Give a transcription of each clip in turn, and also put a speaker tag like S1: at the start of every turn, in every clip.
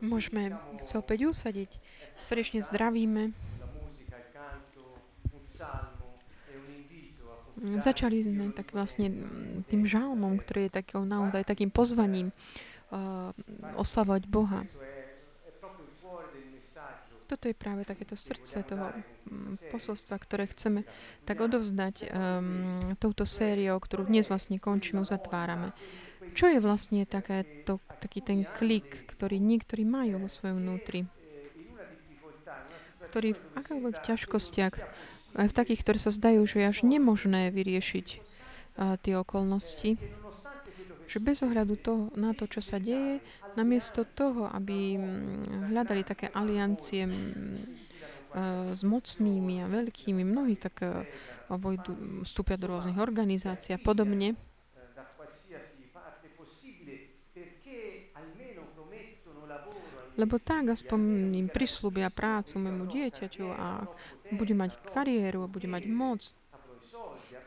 S1: Môžeme sa opäť usadiť. Srdečne zdravíme. Začali sme tak vlastne tým žalmom, ktorý je takým, naozaj takým pozvaním uh, oslavovať Boha. Toto je práve takéto srdce toho posolstva, ktoré chceme tak odovzdať um, touto sériou, ktorú dnes vlastne končíme, uzatvárame. Čo je vlastne také to, taký ten klik, ktorý niektorí majú vo svojom vnútri? Ktorý v akýchkoľvek ťažkostiach, aj v takých, ktoré sa zdajú, že je až nemožné vyriešiť uh, tie okolnosti, že bez ohľadu toho, na to, čo sa deje, namiesto toho, aby mm, hľadali také aliancie mm, e, s mocnými a veľkými, mnohí tak e, vstúpia do rôznych organizácií a podobne, lebo tak aspoň im prislúbia prácu môjmu dieťaťu a bude mať kariéru, bude mať moc,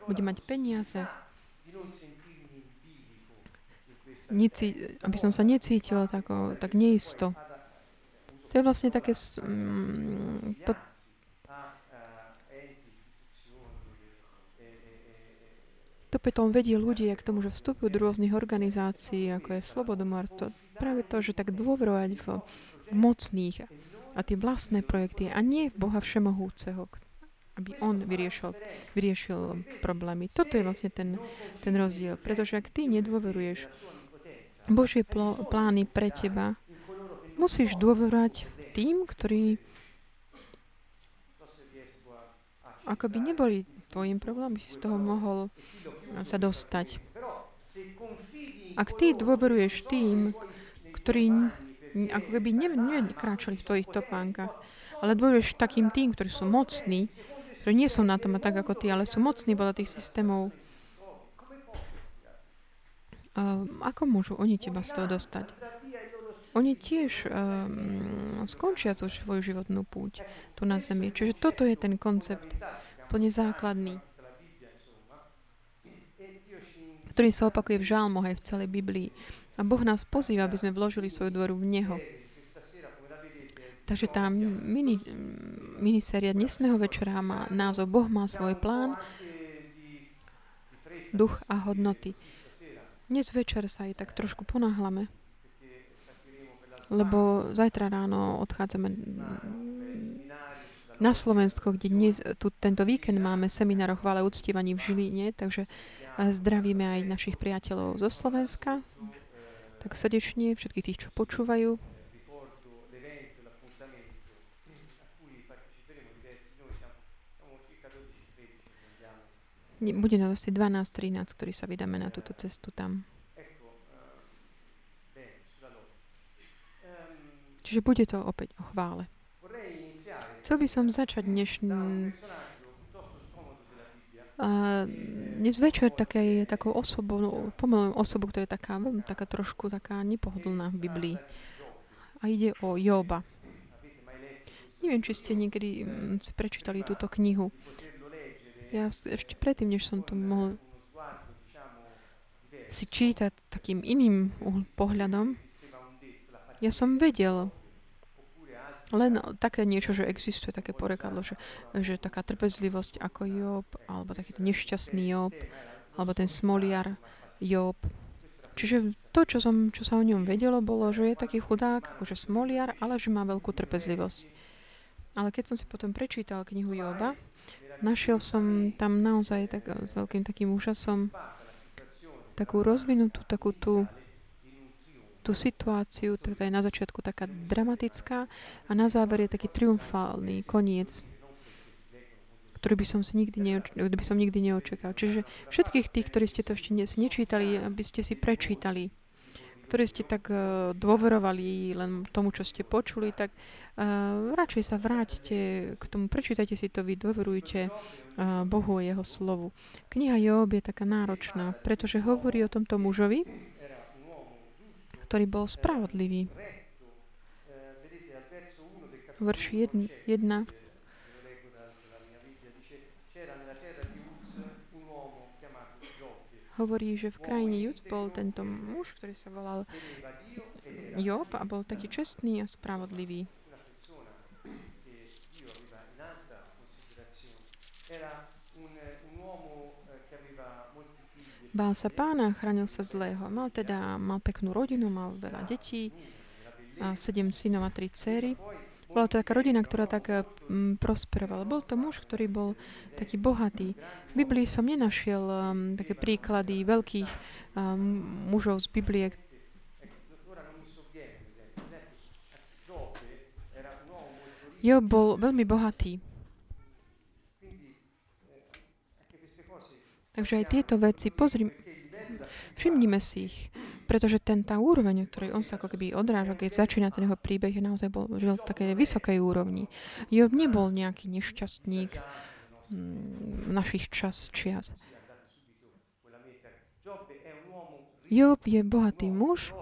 S1: bude mať peniaze neci, aby som sa necítila tak, tak neisto. To je vlastne také... Mm, po, to potom vedie ľudí k tomu, že vstupujú do rôznych organizácií, ako je Slobodomor. To, práve to, že tak dôverovať v, mocných a tie vlastné projekty a nie v Boha Všemohúceho, aby On vyriešil, vyriešil problémy. Toto je vlastne ten, ten rozdiel. Pretože ak ty nedôveruješ Božie pl- plány pre teba, musíš dôverať tým, ktorí ako by neboli tvojim problémom, by si z toho mohol sa dostať. Ak ty dôveruješ tým, ktorí ako keby nekráčali v tvojich topánkach, ale dôveruješ takým tým, ktorí sú mocní, ktorí nie sú na tom tak ako ty, ale sú mocní podľa tých systémov, Um, ako môžu oni teba z toho dostať? Oni tiež um, skončia tú svoju životnú púť tu na zemi. Čiže toto je ten koncept plne základný, ktorý sa opakuje v žálmoch aj v celej Biblii. A Boh nás pozýva, aby sme vložili svoju dôveru v Neho. Takže tá mini, miniséria dnesného večera má názov Boh má svoj plán, duch a hodnoty. Dnes večer sa aj tak trošku ponáhlame, lebo zajtra ráno odchádzame na Slovensko, kde dnes, tu, tento víkend máme seminár o chvále uctievaní v Žiline, takže eh, zdravíme aj našich priateľov zo Slovenska. Tak srdečne všetkých tých, čo počúvajú. Bude nás asi 12-13, ktorí sa vydáme na túto cestu tam. Čiže bude to opäť o chvále. Chcel by som začať dnešný a dnes večer také, takou osobou, no, pomenujem osobu, ktorá je taká, taká trošku taká nepohodlná v Biblii. A ide o Joba. Neviem, či ste niekedy mm, si prečítali túto knihu. Ja ešte predtým, než som to mohol si čítať takým iným pohľadom, ja som vedel len také niečo, že existuje také porekadlo, že, že taká trpezlivosť ako Job, alebo taký nešťastný Job, alebo ten smoliar Job. Čiže to, čo, som, čo sa o ňom vedelo, bolo, že je taký chudák, akože smoliar, ale že má veľkú trpezlivosť. Ale keď som si potom prečítal knihu Joba, našiel som tam naozaj tak, s veľkým takým úžasom takú rozvinutú, takú tú, tú situáciu, ktorá je na začiatku taká dramatická a na záver je taký triumfálny koniec, ktorý by som, si nikdy, neoč- by som nikdy neočakal. Čiže všetkých tých, ktorí ste to ešte dnes nečítali, aby ste si prečítali ktorí ste tak uh, dôverovali len tomu, čo ste počuli, tak uh, radšej sa vráťte k tomu, prečítajte si to, vy dôverujte uh, Bohu a Jeho slovu. Kniha Job je taká náročná, pretože hovorí o tomto mužovi, ktorý bol spravodlivý. Verš 1, hovorí, že v krajine Jud bol tento muž, ktorý sa volal Job a bol taký čestný a spravodlivý. Bál sa pána, chránil sa zlého. Mal teda, mal peknú rodinu, mal veľa detí, a sedem synov a tri céry. Bola to taká rodina, ktorá tak um, prosperovala. Bol to muž, ktorý bol taký bohatý. V Biblii som nenašiel um, také príklady veľkých um, mužov z Biblie. Job bol veľmi bohatý. Takže aj tieto veci, pozri, všimnime si ich. Pretože ten, tá úroveň, ktorej on sa ako keby odráža, keď začína ten jeho príbeh, je naozaj bol, žil v takej vysokej úrovni. Job nebol nejaký nešťastník mm, našich čas čias. Job je bohatý muž,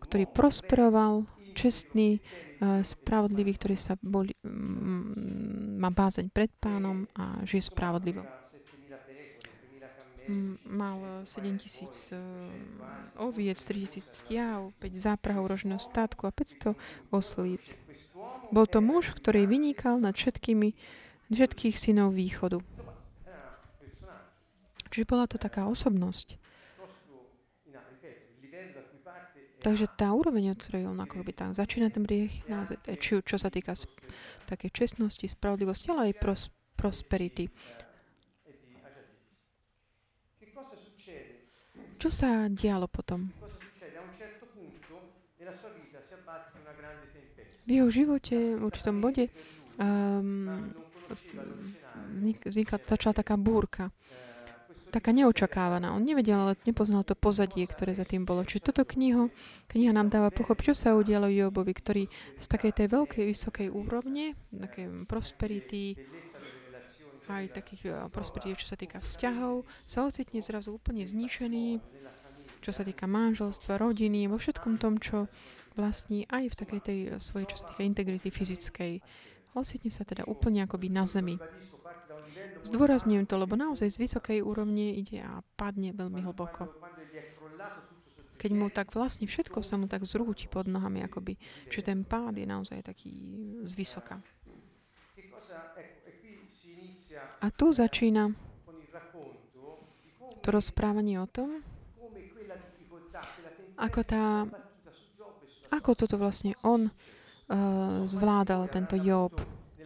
S1: ktorý prosperoval, čestný, eh, spravodlivý, ktorý sa boli, mm, má bázeň pred pánom a žije spravodlivo mal 7 tisíc oviec, 3 tisíc stiav, 5 záprahov rožného státku a 500 oslíc. Bol to muž, ktorý vynikal nad všetkými, všetkých synov východu. Čiže bola to taká osobnosť. Takže tá úroveň, od ktorej on ako by tam začína ten brieh, či, čo sa týka také čestnosti, spravodlivosti, ale aj pros, prosperity. Čo sa dialo potom? V jeho živote, v určitom bode, um, vznikla, začala taká búrka. Taká neočakávaná. On nevedel, ale nepoznal to pozadie, ktoré za tým bolo. Čiže toto kniho, kniha nám dáva pochop, čo sa udialo Jobovi, ktorý z takej tej veľkej, vysokej úrovne, takej prosperity, aj takých eh, prosperity, čo sa týka vzťahov, sa ocitne zrazu úplne zničený, čo sa týka manželstva, rodiny, vo všetkom tom, čo vlastní aj v takej tej eh, svojej, čo sa týka integrity fyzickej. Ocitne sa teda úplne akoby na zemi. Zdôrazňujem to, lebo naozaj z vysokej úrovne ide a padne veľmi hlboko. Keď mu tak vlastne všetko sa mu tak zrúti pod nohami, akoby, čiže ten pád je naozaj taký z vysoka. A tu začína to rozprávanie o tom, ako, tá, ako toto vlastne on uh, zvládal, tento Job,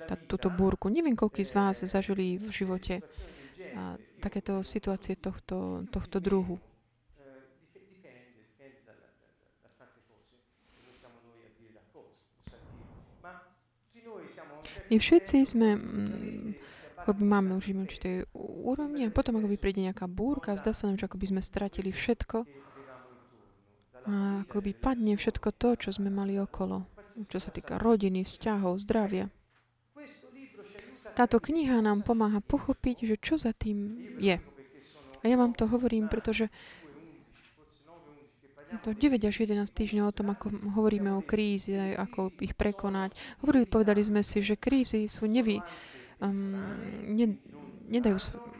S1: tá, túto búrku. Neviem, koľko z vás zažili v živote uh, takéto situácie tohto, tohto druhu. My všetci sme mm, akoby máme už určité úrovni a potom akoby príde nejaká búrka, zdá sa nám, že akoby sme stratili všetko a akoby padne všetko to, čo sme mali okolo, čo sa týka rodiny, vzťahov, zdravia. Táto kniha nám pomáha pochopiť, že čo za tým je. A ja vám to hovorím, pretože to 9 až 11 týždňov o tom, ako hovoríme o krízi, ako ich prekonať. Hovorili, povedali sme si, že krízy sú nevy, um, ne, nedajú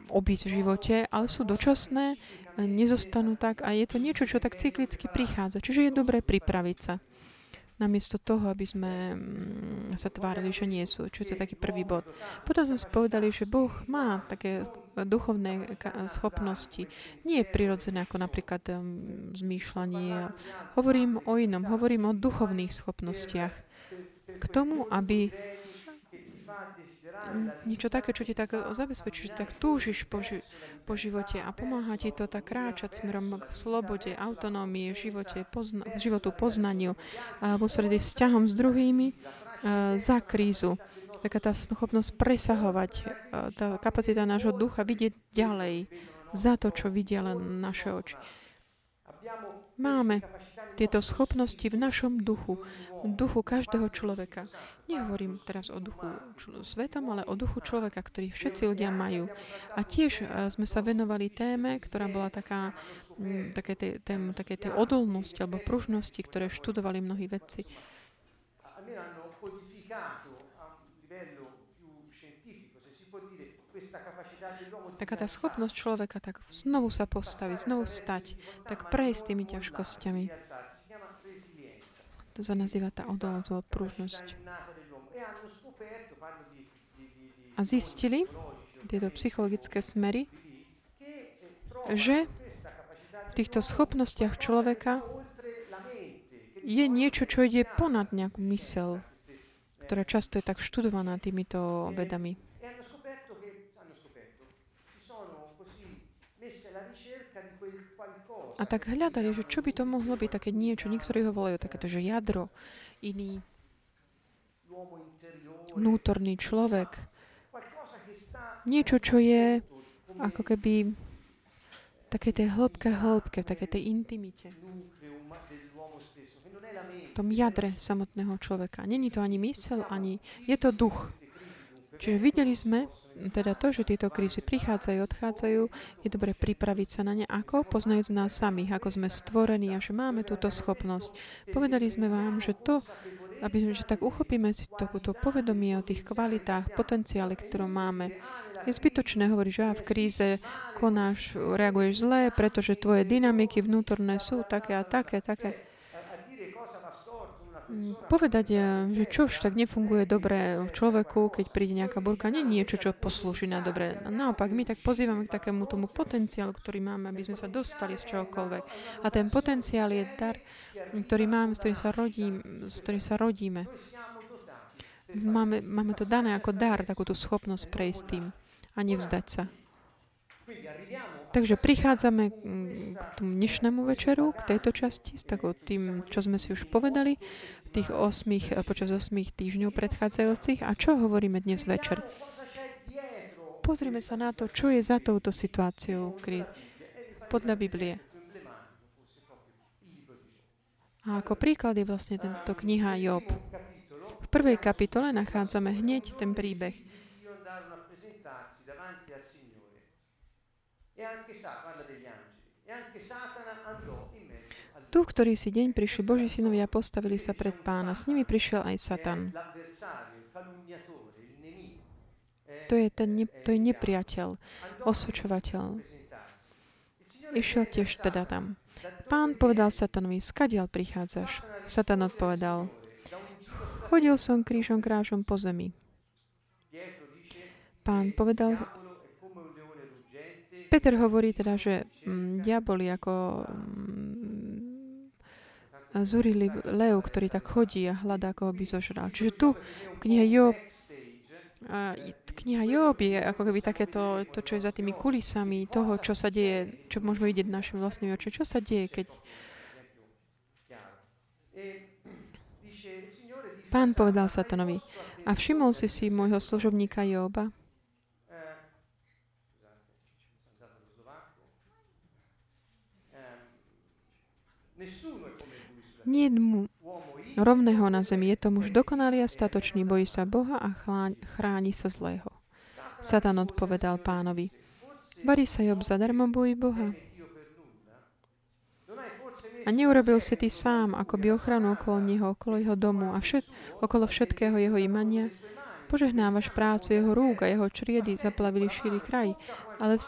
S1: obísť v živote, ale sú dočasné, nezostanú tak a je to niečo, čo tak cyklicky prichádza. Čiže je dobré pripraviť sa. Namiesto toho, aby sme mm, sa tvárili, že nie sú. Čo je to taký prvý bod. Potom sme spovedali, že Boh má také duchovné schopnosti. Nie je prirodzené ako napríklad zmýšľanie. Hovorím o inom. Hovorím o duchovných schopnostiach. K tomu, aby niečo také, čo ti tak zabezpečí, že tak túžiš po, ži- po živote a pomáha ti to tak kráčať smerom k slobode, autonómii, živote, pozna- životu, poznaniu, vo sredi vzťahom s druhými za krízu. Taká tá schopnosť presahovať, tá kapacita nášho ducha vidieť ďalej za to, čo vidia len naše oči. Máme tieto schopnosti v našom duchu, v duchu každého človeka. Nehovorím teraz o duchu svetom, ale o duchu človeka, ktorý všetci ľudia majú. A tiež e, sme sa venovali téme, ktorá bola taká, také tej, tém, také tej odolnosti alebo pružnosti, ktoré študovali mnohí vedci. taká tá schopnosť človeka tak znovu sa postaviť, znovu stať, tak prejsť tými ťažkosťami. To sa nazýva tá odolnosť, odprúžnosť. A zistili tieto psychologické smery, že v týchto schopnostiach človeka je niečo, čo ide ponad nejakú mysel, ktorá často je tak študovaná týmito vedami. A tak hľadali, že čo by to mohlo byť také niečo. Niektorí ho volajú takéto, že jadro, iný vnútorný človek. Niečo, čo je ako keby také tej hĺbke, hĺbke, v takej tej intimite. V tom jadre samotného človeka. Není to ani mysel, ani... Je to duch. Čiže videli sme, teda to, že tieto krízy prichádzajú, odchádzajú, je dobre pripraviť sa na ne ako, poznajúc nás samých, ako sme stvorení a že máme túto schopnosť. Povedali sme vám, že to, aby sme, že tak uchopíme si to povedomie o tých kvalitách, potenciále, ktoré máme. Je zbytočné hovoriť, že v kríze konáš, reaguješ zle, pretože tvoje dynamiky vnútorné sú také a také, také. Povedať, že čo už tak nefunguje dobre v človeku, keď príde nejaká burka, nie niečo, čo poslúži na dobre. Naopak, my tak pozývame k takému tomu potenciálu, ktorý máme, aby sme sa dostali z čohokoľvek. A ten potenciál je dar, ktorý máme, s ktorým sa, rodím, s ktorým sa rodíme. Máme, máme to dané ako dar, takúto schopnosť prejsť tým a nevzdať sa. Takže prichádzame k tomu dnešnému večeru, k tejto časti, s takou tým, čo sme si už povedali, tých osmých, počas osmých týždňov predchádzajúcich. A čo hovoríme dnes večer? Pozrime sa na to, čo je za touto situáciou kríz podľa Biblie. A ako príklad je vlastne tento kniha Job. V prvej kapitole nachádzame hneď ten príbeh. E e tu, ktorý si deň prišli Boží synovia postavili sa pred pána. S nimi prišiel aj Satan. To je, ten ne, to je nepriateľ, osočovateľ. Išiel tiež teda tam. Pán povedal Satanovi, skadiaľ prichádzaš? Satan odpovedal, chodil som krížom krážom po zemi. Pán povedal Peter hovorí teda, že mm, diabol je ako mm, zúrili lev, ktorý tak chodí a hľadá, koho by zožral. Čiže tu v knihe Job kniha Job je ako keby takéto, to, čo je za tými kulisami toho, čo sa deje, čo môžeme vidieť našim vlastnými očami. Čo sa deje, keď Pán povedal Satanovi, a všimol si si môjho služobníka Joba? Nie mu rovného na zemi. Je to muž dokonalý a statočný, bojí sa Boha a chráni sa zlého. Satan odpovedal pánovi, Barí sa Job zadarmo bojí Boha. A neurobil si ty sám, ako by ochranu okolo neho, okolo jeho domu a všet, okolo všetkého jeho imania. Požehnávaš prácu jeho rúk a jeho čriedy zaplavili šíry kraj, ale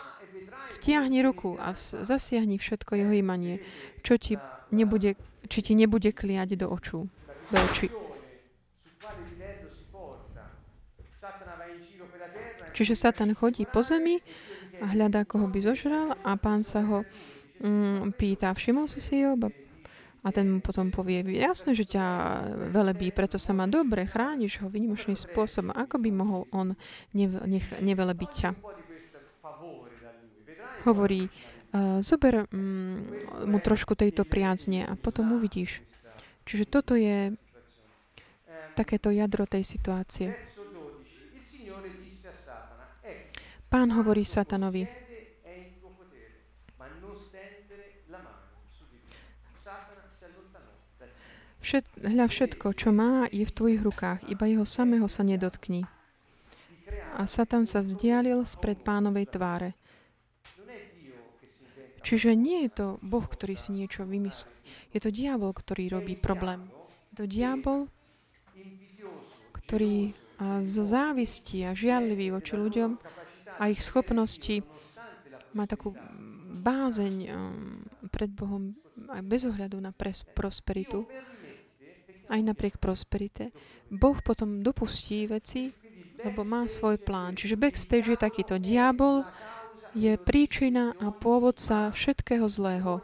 S1: stiahni ruku a zasiahni všetko jeho imanie, čo ti nebude, či ti nebude kliať do očú. Do očí. Čiže Satan chodí po zemi a hľadá, koho by zožral a pán sa ho mm, pýta, všimol si si Joba? A ten mu potom povie, jasné, že ťa velebí, preto sa má dobre, chrániš ho vynimočným spôsobom. Ako by mohol on nevelebiť ťa? Hovorí, zober um, mu trošku tejto priazne a potom uvidíš. Čiže toto je takéto jadro tej situácie. Pán hovorí Satanovi, Všet, hľa všetko, čo má, je v tvojich rukách, iba jeho samého sa nedotkni. A Satan sa vzdialil spred pánovej tváre. Čiže nie je to Boh, ktorý si niečo vymyslí. Je to diabol, ktorý robí problém. Je to diabol, ktorý zo závisti a žiarlivý voči ľuďom a ich schopnosti má takú bázeň pred Bohom aj bez ohľadu na pres, prosperitu, aj napriek prosperite, Boh potom dopustí veci, lebo má svoj plán. Čiže backstage je takýto. Diabol je príčina a pôvodca všetkého zlého.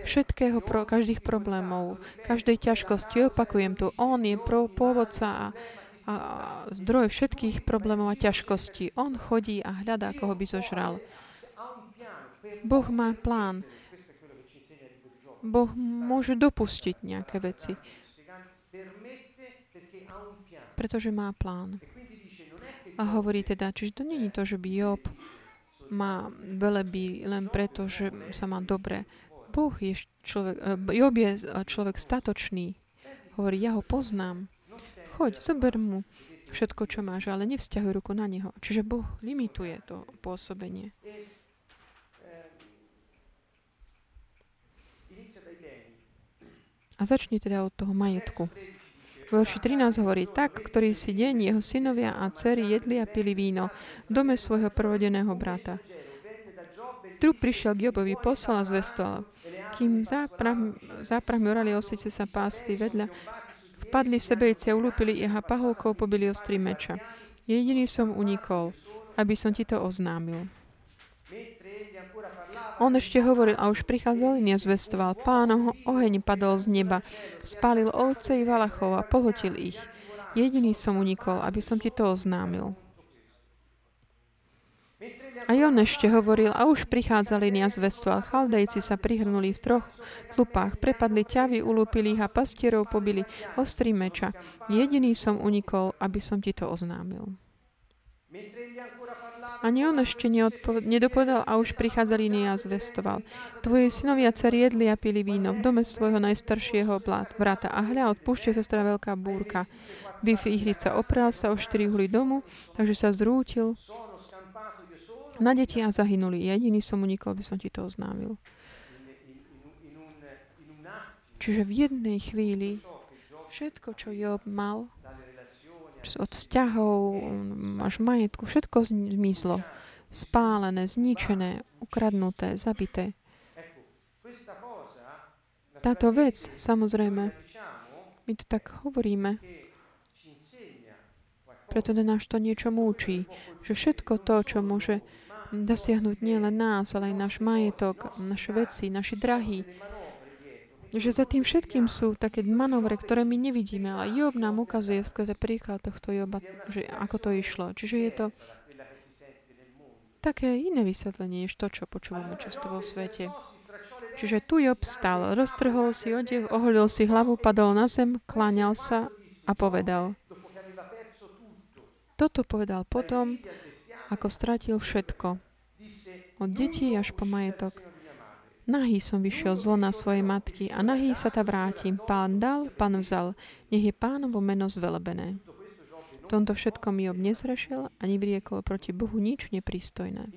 S1: Všetkého, pro, každých problémov, každej ťažkosti. Opakujem tu, on je pro, pôvodca a, a zdroj všetkých problémov a ťažkostí. On chodí a hľadá, koho by zožral. Boh má plán. Boh môže dopustiť nejaké veci. Pretože má plán. A hovorí teda, čiže to není to, že by Job má veleby len preto, že sa má dobre. Boh je človek, eh, Job je človek statočný. Hovorí, ja ho poznám. Choď, zober mu všetko, čo máš, ale nevzťahuj ruku na neho. Čiže Boh limituje to pôsobenie. A začne teda od toho majetku. Verši 13 hovorí, tak, ktorý si deň jeho synovia a dcery jedli a pili víno v dome svojho prvodeného brata. Tu prišiel k Jobovi, poslal a zvestoval. Kým záprahmi orali osice sa pásli vedľa, vpadli v sebejce, ulúpili ich a pahovkou pobili ostri meča. Jediný som unikol, aby som ti to oznámil. On ešte hovoril a už prichádzal a zvestoval. Pánoho oheň padol z neba, spálil ovce i valachov a pohotil ich. Jediný som unikol, aby som ti to oznámil. A on ešte hovoril, a už prichádzali a zvestoval. Chaldejci sa prihrnuli v troch tlupách, prepadli ťavy, ulúpili ich a pastierov pobili ostrý meča. Jediný som unikol, aby som ti to oznámil. Ani on ešte nedopovedal a už prichádzali iný a zvestoval. Tvoji synovia dcery jedli a pili víno v dome svojho najstaršieho brata. A hľa, od púšte sa strá veľká búrka. Biff ihrica oprel sa o štyri uhly domu, takže sa zrútil na deti a zahynuli. Jediný som unikol, by som ti to oznámil. Čiže v jednej chvíli všetko, čo Job mal, od vzťahov až majetku, všetko zmizlo. Spálené, zničené, ukradnuté, zabité. Táto vec, samozrejme, my to tak hovoríme, preto nás to niečo múči, že všetko to, čo môže dosiahnuť nielen nás, ale aj náš majetok, naše veci, naši drahy, že za tým všetkým sú také manovre, ktoré my nevidíme, ale Job nám ukazuje skrze príklad tohto Joba, že ako to išlo. Čiže je to také iné vysvetlenie, než to, čo počúvame často vo svete. Čiže tu Job stal, roztrhol si odev, oholil si hlavu, padol na zem, kláňal sa a povedal. Toto povedal potom, ako stratil všetko. Od detí až po majetok. Nahý som vyšiel z lona svojej matky a nahý sa ta vrátim. Pán dal, pán vzal. Nech je pánovo meno zvelebené. Tomto všetkom Job nezrešil ani vyriekol proti Bohu nič neprístojné.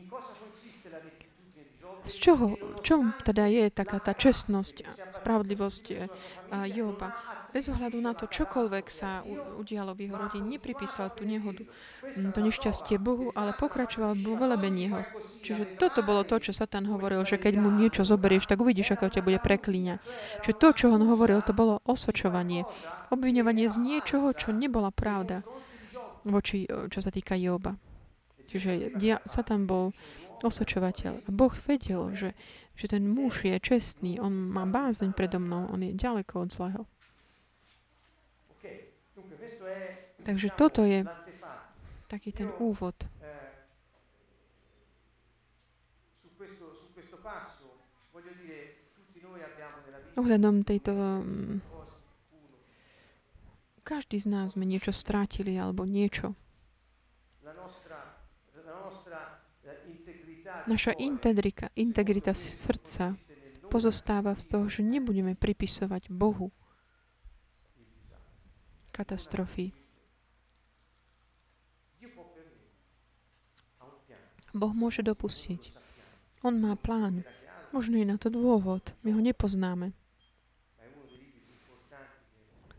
S1: Z čoho, v čom teda je taká tá čestnosť a spravodlivosť eh, Joba? Bez ohľadu na to, čokoľvek sa udialo v jeho rodine, nepripísal tú nehodu, to nešťastie Bohu, ale pokračoval vo velebení jeho. Čiže toto bolo to, čo Satan hovoril, že keď mu niečo zoberieš, tak uvidíš, ako ťa bude preklíňať. Čiže to, čo on hovoril, to bolo osočovanie. Obviňovanie z niečoho, čo nebola pravda voči, čo sa týka Joba. Čiže dia, Satan bol osočovateľ. A Boh vedel, že, že ten muž je čestný, on má bázeň predo mnou, on je ďaleko od zlého. Takže toto je taký ten úvod. Ohľadom tejto... Mm, každý z nás sme niečo strátili alebo niečo. Naša integrita, integrita srdca pozostáva z toho, že nebudeme pripisovať Bohu katastrofy. Boh môže dopustiť. On má plán. Možno je na to dôvod. My ho nepoznáme.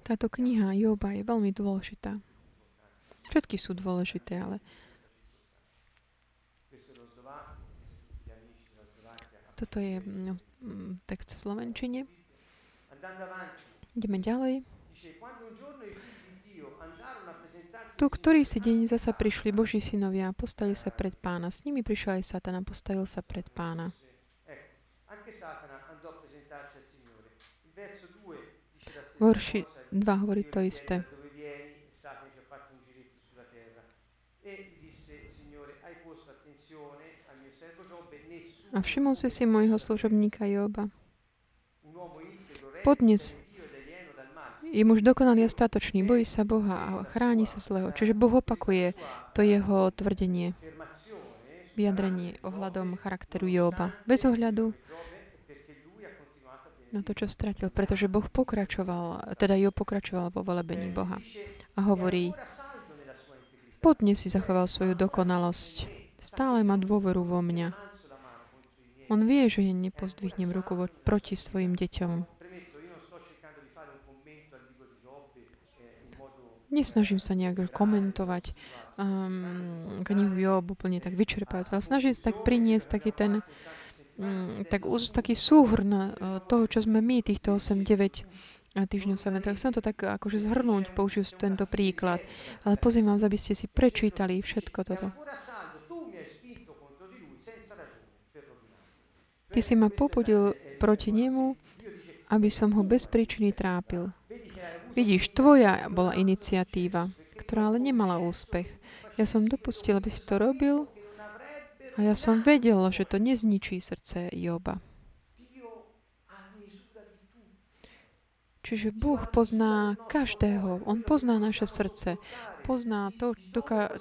S1: Táto kniha Joba je veľmi dôležitá. Všetky sú dôležité, ale Toto je no, text v Slovenčine. Ideme ďalej. Tu, ktorý si deň zasa prišli Boží synovia a postali sa pred pána. S nimi prišiel aj Satan a postavil sa pred pána. Verši 2 hovorí to isté. A všimol si si môjho služobníka Joba. Podnes je muž dokonalý a statočný, bojí sa Boha a chráni sa zlého. Čiže Boh opakuje to jeho tvrdenie, vyjadrenie ohľadom charakteru Joba. Bez ohľadu na to, čo stratil, pretože Boh pokračoval, teda Job pokračoval vo velebení Boha. A hovorí, podne si zachoval svoju dokonalosť. Stále má dôveru vo mňa. On vie, že nepozdvihnem ruku proti svojim deťom. Nesnažím sa nejak komentovať um, knihu Job úplne tak vyčerpať, ale snažím sa tak priniesť taký ten um, tak, taký súhrn uh, toho, čo sme my, týchto 8-9 týždňov sa tak chcem to tak akože zhrnúť, použiť tento príklad. Ale pozývam vás, aby ste si prečítali všetko toto. Ty si ma popudil proti nemu, aby som ho bez príčiny trápil. Vidíš, tvoja bola iniciatíva, ktorá ale nemala úspech. Ja som dopustil, aby si to robil a ja som vedel, že to nezničí srdce Joba. Čiže Boh pozná každého. On pozná naše srdce. Pozná to,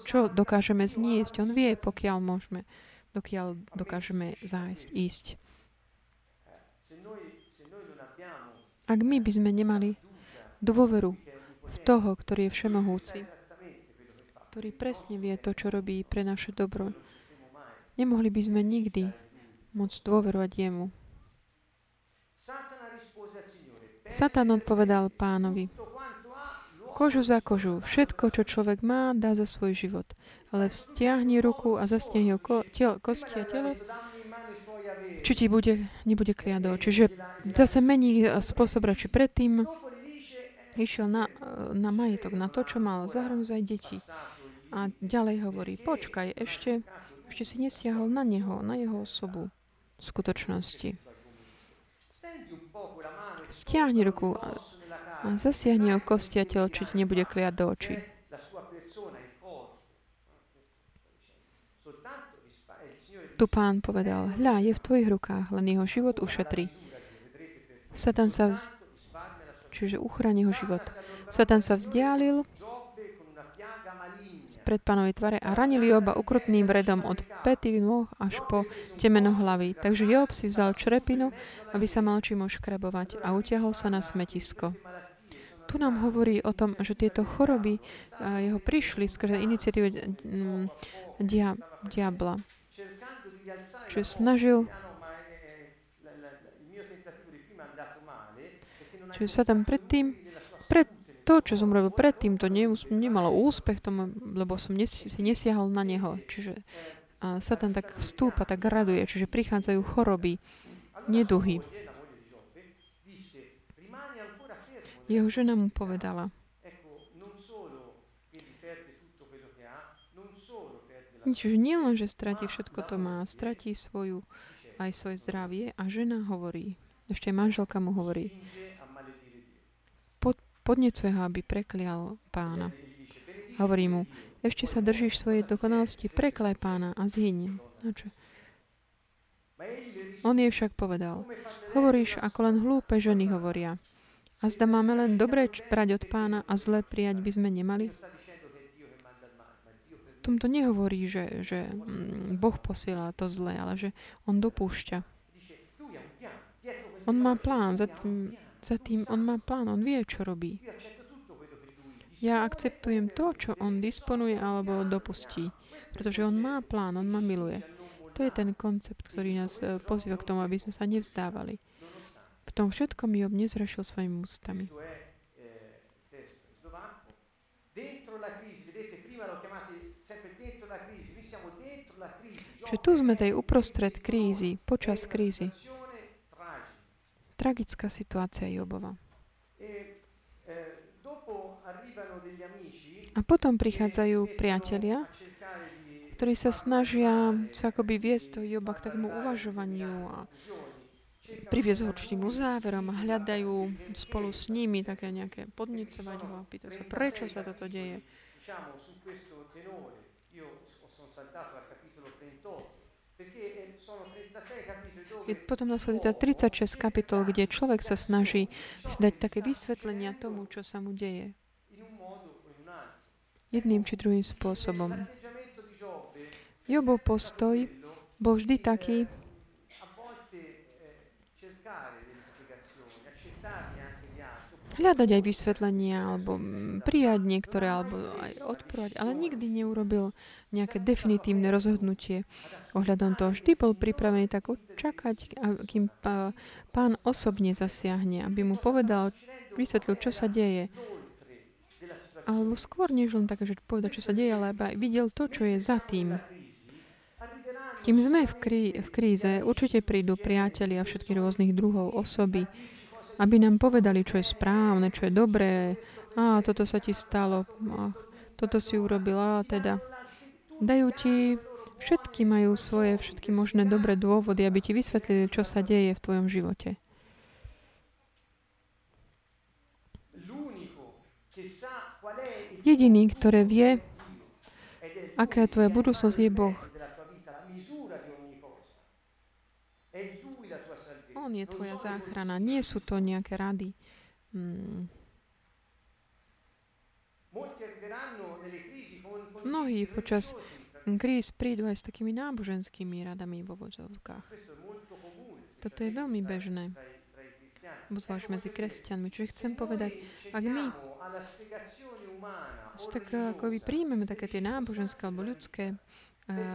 S1: čo dokážeme zniesť. On vie, pokiaľ môžeme, dokiaľ dokážeme zájsť, ísť. Ak my by sme nemali dôveru v toho, ktorý je všemohúci, ktorý presne vie to, čo robí pre naše dobro. Nemohli by sme nikdy môcť dôverovať jemu. Satan odpovedal pánovi, kožu za kožu, všetko, čo človek má, dá za svoj život. Ale vzťahni ruku a zastiahni ho ko- telo, kosti a telo, či ti bude, nebude kliado. Čiže zase mení spôsob radši predtým, išiel na, na majetok, na to, čo mal zahrnúť aj deti. A ďalej hovorí, počkaj, ešte, ešte si nesiahol na neho, na jeho osobu v skutočnosti. Stiahni ruku a, a zasiahni o kosti a telo, či ti nebude kliať do očí. Tu pán povedal, hľa, je v tvojich rukách, len jeho život ušetrí. Satan sa vz čiže uchráni jeho život. Satan sa vzdialil pred pánovej tvare a ranili Joba ukrutným vredom od pety nôh až po temeno hlavy. Takže Job si vzal črepinu, aby sa mal čím oškrabovať a utiahol sa na smetisko. Tu nám hovorí o tom, že tieto choroby jeho prišli skrze iniciatívu dia, diabla. Čiže snažil Čiže sa tam predtým, pred to, čo som robil predtým, to ne, nemalo úspech, tomu, lebo som si nesiahol na neho. Čiže a sa tam tak vstúpa, tak raduje, čiže prichádzajú choroby, neduhy. Jeho žena mu povedala, Čiže nie len, že stratí všetko to má, stratí svoju, aj svoje zdravie a žena hovorí, ešte manželka mu hovorí, podnecuje ho, aby preklial pána. Hovorí mu, ešte sa držíš svojej dokonalosti, preklaj pána a zhyň. čo? On jej však povedal, hovoríš, ako len hlúpe ženy hovoria. A zda máme len dobré brať od pána a zlé prijať by sme nemali? V tomto nehovorí, že, že mm, Boh posiela to zlé, ale že On dopúšťa. On má plán, za tým, za tým on má plán, on vie, čo robí. Ja akceptujem to, čo on disponuje alebo dopustí, pretože on má plán, on ma miluje. To je ten koncept, ktorý nás eh, pozýva k tomu, aby sme sa nevzdávali. V tom všetkom Job nezrašil svojimi ústami. Čiže tu sme tej uprostred krízy, počas krízy. Tragická situácia Jobova. A potom prichádzajú priatelia, ktorí sa snažia sa akoby viesť to Joba k takému uvažovaniu a priviesť ho určitým uzáverom a hľadajú spolu s nimi také nejaké podnicovať ho a pýta sa, prečo sa toto deje. Je potom nasleduje 36 kapitol, kde človek sa snaží dať také vysvetlenia tomu, čo sa mu deje. Jedným či druhým spôsobom. Jobov postoj bol vždy taký, hľadať aj vysvetlenia, alebo prijať niektoré, alebo aj odporovať, ale nikdy neurobil nejaké definitívne rozhodnutie ohľadom toho. Vždy bol pripravený tak čakať, kým pán osobne zasiahne, aby mu povedal, vysvetlil, čo sa deje. Alebo skôr než len také, že povedať, čo sa deje, ale aby videl to, čo je za tým. Kým sme v, krí, v kríze, určite prídu priatelia všetkých rôznych druhov osoby, aby nám povedali, čo je správne, čo je dobré. A toto sa ti stalo, ach, toto si urobila, teda dajú ti, všetky majú svoje, všetky možné dobré dôvody, aby ti vysvetlili, čo sa deje v tvojom živote. Jediný, ktoré vie, aká je tvoja budúcnosť, je Boh. On je tvoja záchrana. Nie sú to nejaké rady. Hmm. Mnohí počas kríz prídu aj s takými náboženskými radami vo vodzovkách. Toto je veľmi bežné. Zvlášť medzi kresťanmi. Čiže chcem povedať, ak my tak ako vy príjmeme také tie náboženské alebo ľudské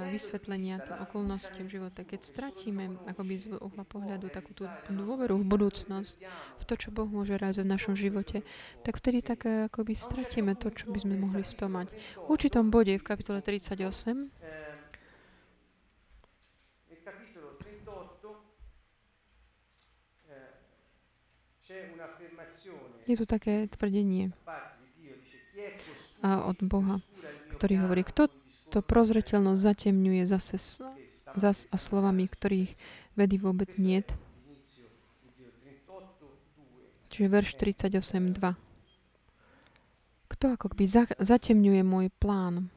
S1: vysvetlenia tým okolnostiam života. Keď stratíme akoby z uhla pohľadu takú tú dôveru v budúcnosť, v to, čo Boh môže realizovať v našom živote, tak vtedy tak akoby stratíme to, čo by sme mohli z toho mať. V určitom bode v kapitole 38 je tu také tvrdenie od Boha, ktorý hovorí, kto to prozreteľnosť zatemňuje zase zas a slovami, ktorých vedy vôbec niet. Čiže verš 38.2. Kto ako by zatemňuje môj plán?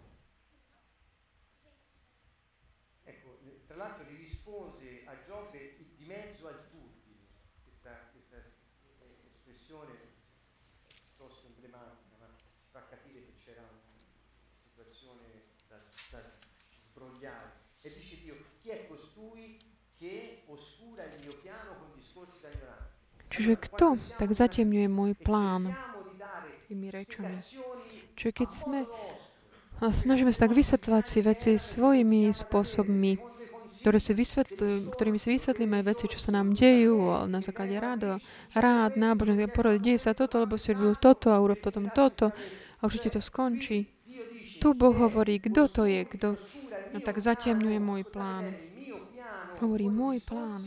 S1: Čiže kto tak zatemňuje môj plán tými rečami? Čiže keď sme a snažíme sa tak vysvetľovať si veci svojimi spôsobmi, ktoré si ktorými si vysvetlíme veci, čo sa nám dejú na základe rádo, rád, náboženské porody, deje sa toto, lebo si robil toto a urob potom toto a určite to skončí. Tu Boh hovorí, kto to je, kto no, tak zatemňuje môj plán. Hovorí, môj plán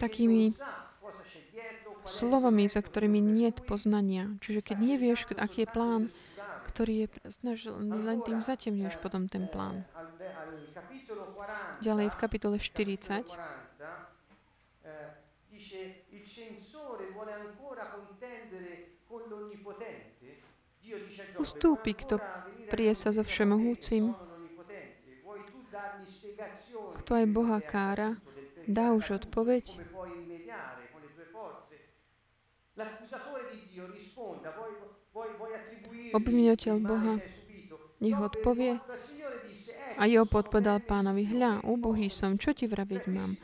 S1: takými slovami, za ktorými nie je poznania. Čiže keď nevieš, aký je plán, ktorý je, snaž, len tým zatemňuješ potom ten plán. Ďalej v kapitole 40 Ustúpi, kto prie sa so všemohúcim, kto aj Boha kára, dá už odpoveď. Obvinovateľ Boha nech odpovie. A Job odpovedal pánovi, hľa, úbohý som, čo ti vraviť mám?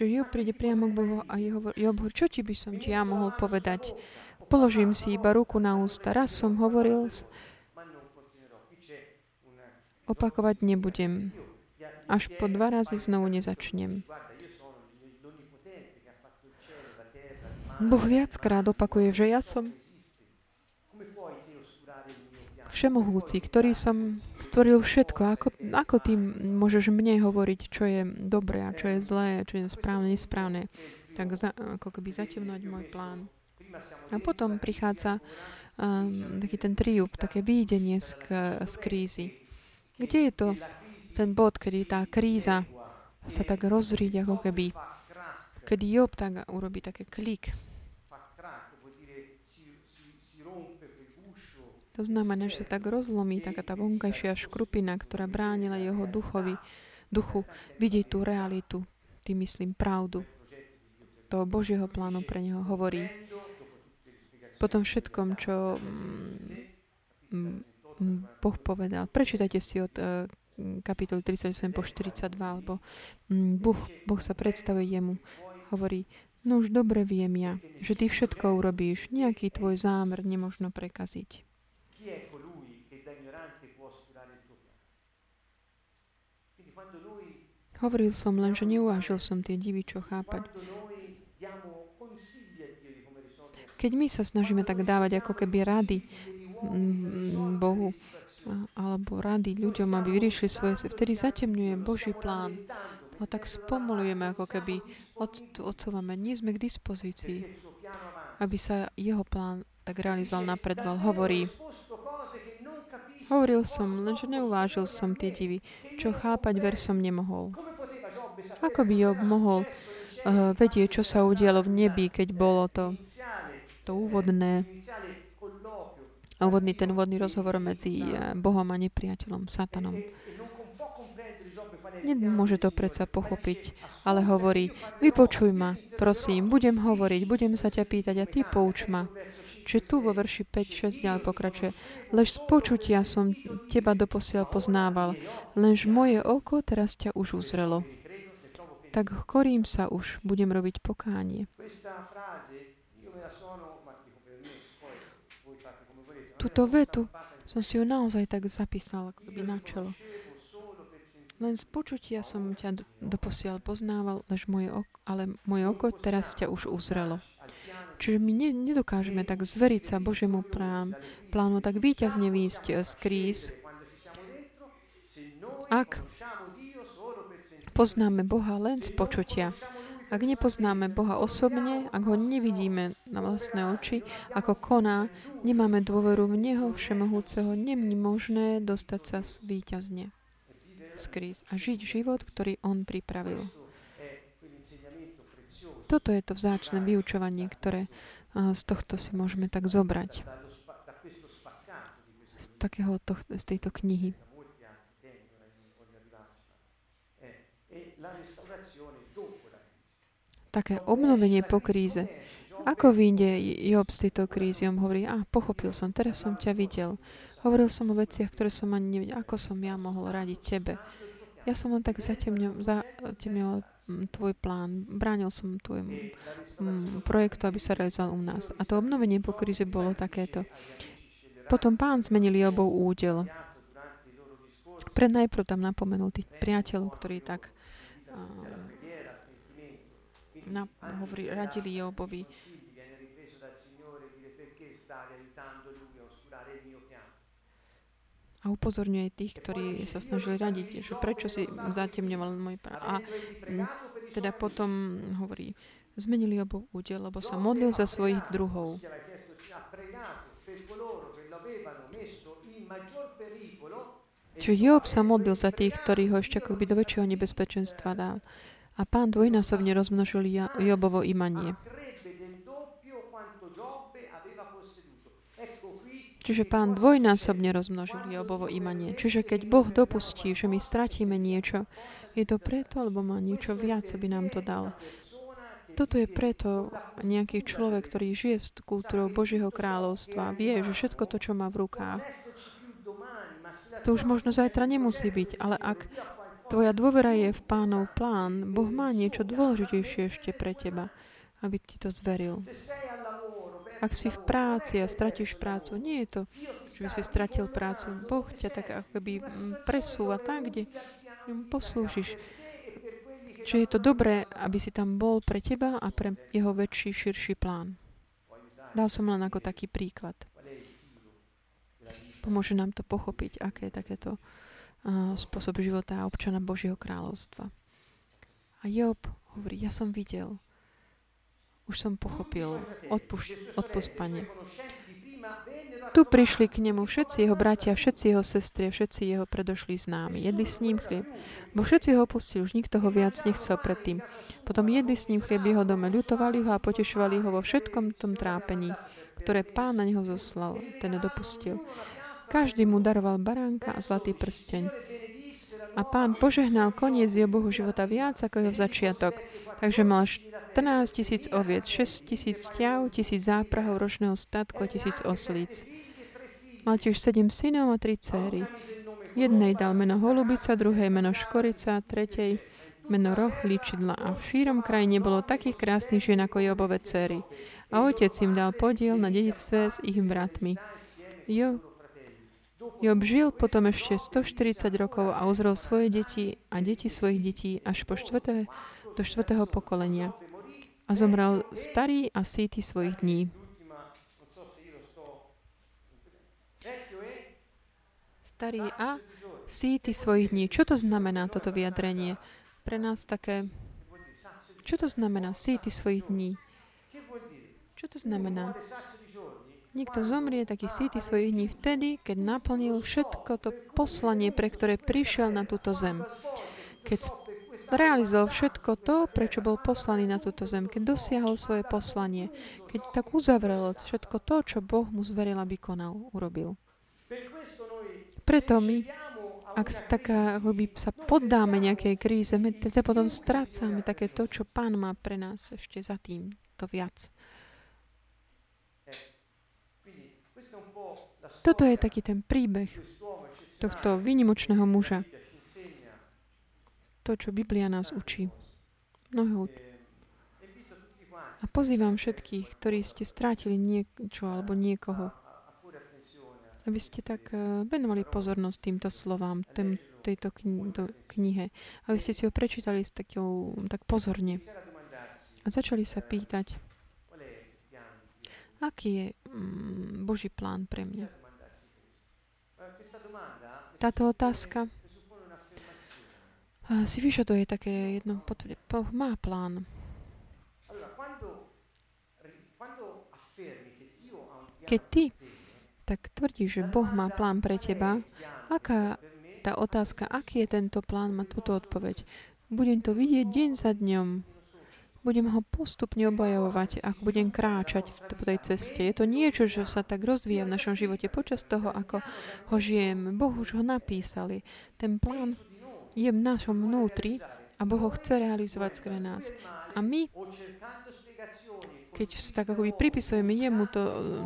S1: Čiže Job príde priamo k Bohu a Job hovorí, čo ti by som ti ja mohol povedať? Položím si iba ruku na ústa. Raz som hovoril, opakovať nebudem. Až po dva razy znovu nezačnem. Boh viackrát opakuje, že ja som všemohúci, ktorý som stvoril všetko. Ako, ako ty môžeš mne hovoriť, čo je dobré a čo je zlé, čo je správne, nesprávne. Tak za, ako keby zatemnúť môj plán. A potom prichádza um, taký ten triúp, také výjdenie z, z krízy. Kde je to ten bod, kedy tá kríza sa tak rozríť, ako keby kedy Job tak urobí také klik To znamená, že sa tak rozlomí taká tá vonkajšia škrupina, ktorá bránila jeho duchovi, duchu vidieť tú realitu, tým myslím pravdu. To Božieho plánu pre neho hovorí. Po tom všetkom, čo mm, mm, Boh povedal. Prečítajte si od uh, kapitoly 37 po 42, alebo mm, boh, boh sa predstavuje jemu. Hovorí, no už dobre viem ja, že ty všetko urobíš, nejaký tvoj zámer nemožno prekaziť. Hovoril som len, že neuvážil som tie divy, čo chápať. Keď my sa snažíme tak dávať ako keby rady mm, Bohu, alebo rady ľuďom, aby vyriešili svoje, vtedy zatemňuje Boží plán. Ho tak spomolujeme, ako keby od, odsúvame. Nie sme k dispozícii, aby sa jeho plán tak realizoval, napredval. Hovorí, Hovoril som, lenže neuvážil som tie divy, čo chápať ver som nemohol. Ako by Job mohol uh, vedieť, čo sa udialo v nebi, keď bolo to, to úvodné, úvodný, ten úvodný rozhovor medzi uh, Bohom a nepriateľom, Satanom. Nemôže to predsa pochopiť, ale hovorí, vypočuj ma, prosím, budem hovoriť, budem sa ťa pýtať a ty pouč ma. Čiže tu vo verši 5, 6 ďalej pokračuje. Lež z počutia som teba doposiaľ poznával, lenž moje oko teraz ťa už uzrelo. Tak korím sa už, budem robiť pokánie. Tuto vetu som si ju naozaj tak zapísal, ako by na. Len z počutia som ťa doposiaľ poznával, lež moje oko, ale moje oko teraz ťa už uzrelo. Čiže my ne, nedokážeme tak zveriť sa Božiemu plán, plánu, tak výťazne výjsť z kríz, ak poznáme Boha len z počutia. Ak nepoznáme Boha osobne, ak ho nevidíme na vlastné oči, ako koná, nemáme dôveru v Neho Všemohúceho, není možné dostať sa výťazne z kríz a žiť život, ktorý On pripravil. Toto je to vzácne vyučovanie, ktoré z tohto si môžeme tak zobrať. Z, takého, to, z tejto knihy. Také obnovenie po kríze. Ako vyjde Job z tejto krízy? On hovorí, a pochopil som, teraz som ťa videl. Hovoril som o veciach, ktoré som ani nevedel. Ako som ja mohol radiť tebe? Ja som len tak zatemňoval tvoj plán, bránil som tvojmu projektu, aby sa realizoval u nás. A to obnovenie po kríze bolo takéto. Potom pán zmenil Jobov údel. Pred najprv tam napomenul tých priateľov, ktorí tak na, hovorí, radili Jobovi, a upozorňuje tých, ktorí sa snažili radiť, že prečo si zatemňoval môj práv. A teda potom hovorí, zmenili obo údel, lebo sa modlil za svojich druhov. Čiže Job sa modlil za tých, ktorí ho ešte akoby do väčšieho nebezpečenstva dal. A pán dvojnásobne rozmnožil Jobovo imanie. Čiže pán dvojnásobne rozmnožil Jobovo imanie. Čiže keď Boh dopustí, že my stratíme niečo, je to preto, alebo má niečo viac, aby nám to dal. Toto je preto nejaký človek, ktorý žije s kultúrou Božieho kráľovstva, vie, že všetko to, čo má v rukách, to už možno zajtra nemusí byť, ale ak tvoja dôvera je v pánov plán, Boh má niečo dôležitejšie ešte pre teba, aby ti to zveril. Ak si v práci a stratíš prácu, nie je to, že by si stratil prácu. Boh ťa tak akoby presúva tam, kde poslúžiš. Čiže je to dobré, aby si tam bol pre teba a pre jeho väčší, širší plán. Dal som len ako taký príklad. Pomôže nám to pochopiť, aké je takéto spôsob života občana Božieho kráľovstva. A Job hovorí, ja som videl, už som pochopil, odpust, Pane. Tu prišli k nemu všetci jeho bratia, všetci jeho sestry, všetci jeho predošli známi. Jedli s ním chlieb. Bo všetci ho opustili, už nikto ho viac nechcel predtým. Potom jedli s ním chlieb jeho dome, ľutovali ho a potešovali ho vo všetkom tom trápení, ktoré pán na neho zoslal, ten nedopustil. Každý mu daroval baránka a zlatý prsteň. A pán požehnal koniec Jobohu života viac ako jeho začiatok. Takže mal 14 tisíc oviec, 6 tisíc ťav, tisíc záprahov ročného statku a tisíc oslíc. Mal tiež sedem synov a tri céry. Jednej dal meno Holubica, druhej meno Škorica, tretej meno Roh líčidla. A v šírom kraji nebolo takých krásnych žien ako Jobove céry. A otec im dal podiel na dedictve s ich bratmi. Jo, Job žil potom ešte 140 rokov a uzrel svoje deti a deti svojich detí až po štvrté, do štvrtého pokolenia. A zomrel starý a síty svojich dní. starý a síty svojich dní. Čo to znamená toto vyjadrenie? Pre nás také... Čo to znamená síty svojich dní? Čo to znamená? Niekto zomrie taký síty svojich dní vtedy, keď naplnil všetko to poslanie, pre ktoré prišiel na túto zem. Keď realizoval všetko to, prečo bol poslaný na túto zem, keď dosiahol svoje poslanie, keď tak uzavrel všetko to, čo Boh mu zveril, aby konal, urobil. Preto my, ak tak akoby sa poddáme nejakej kríze, my teda potom strácame také to, čo Pán má pre nás ešte za tým, to viac. Toto je taký ten príbeh tohto výnimočného muža. To, čo Biblia nás učí. Mnoho a pozývam všetkých, ktorí ste strátili niečo alebo niekoho, aby ste tak eh, venovali pozornosť týmto slovám, tým, tejto kni- knihe, aby ste si ho prečítali s takou, tak pozorne a začali sa pýtať, aký je mm, Boží plán pre mňa. Táto otázka si vyžaduje také jedno potvrdenie. Má plán. Keď ty tak tvrdí, že Boh má plán pre teba, aká tá otázka, aký je tento plán, má túto odpoveď. Budem to vidieť deň za dňom. Budem ho postupne obajovať, ak budem kráčať po tej ceste. Je to niečo, čo sa tak rozvíja v našom živote počas toho, ako ho žijeme. Boh už ho napísali. Ten plán je v našom vnútri a Boh ho chce realizovať skre nás. A my keď tak akoby pripisujeme jemu to,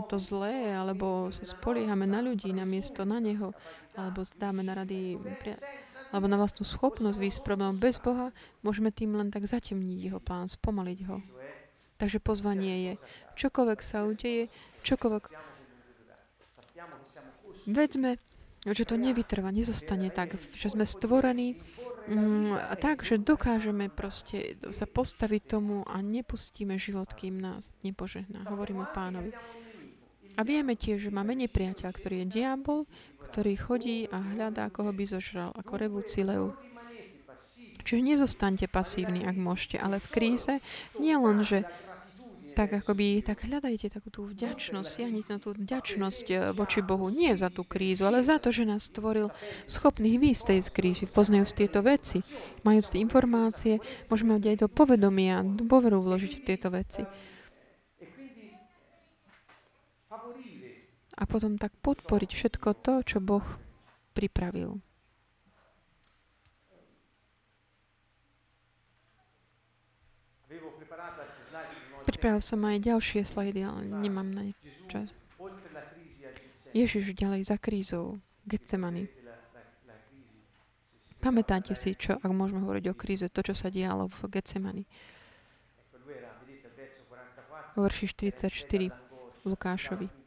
S1: to zlé, alebo sa spoliehame na ľudí namiesto na neho, alebo zdáme na rady, alebo na vlastnú schopnosť výsť problém bez Boha, môžeme tým len tak zatemniť jeho plán, spomaliť ho. Takže pozvanie je, čokoľvek sa udeje, čokoľvek vedzme, že to nevytrvá, nezostane tak, že sme stvorení mm, tak, že dokážeme proste sa postaviť tomu a nepustíme život, kým nás nepožehná. Hovorím o pánovi. A vieme tiež, že máme nepriateľ, ktorý je diabol, ktorý chodí a hľadá, koho by zožral, ako revúci lev. Čiže nezostaňte pasívni, ak môžete, ale v kríze nie len, že tak akoby, tak hľadajte takú tú vďačnosť, siahnite na tú vďačnosť eh, voči Bohu, nie za tú krízu, ale za to, že nás stvoril schopných výjsť z tej krízy, poznajúc tieto veci, majúc tie informácie, môžeme mať aj do povedomia, dôveru vložiť v tieto veci. A potom tak podporiť všetko to, čo Boh pripravil. Pripravil som aj ďalšie slajdy, ale nemám na ne čas. Ježiš ďalej za krízou, Getsemani. Pamätáte si, čo, ak môžeme hovoriť o kríze, to, čo sa dialo v Getsemani. V verši 44 Lukášovi.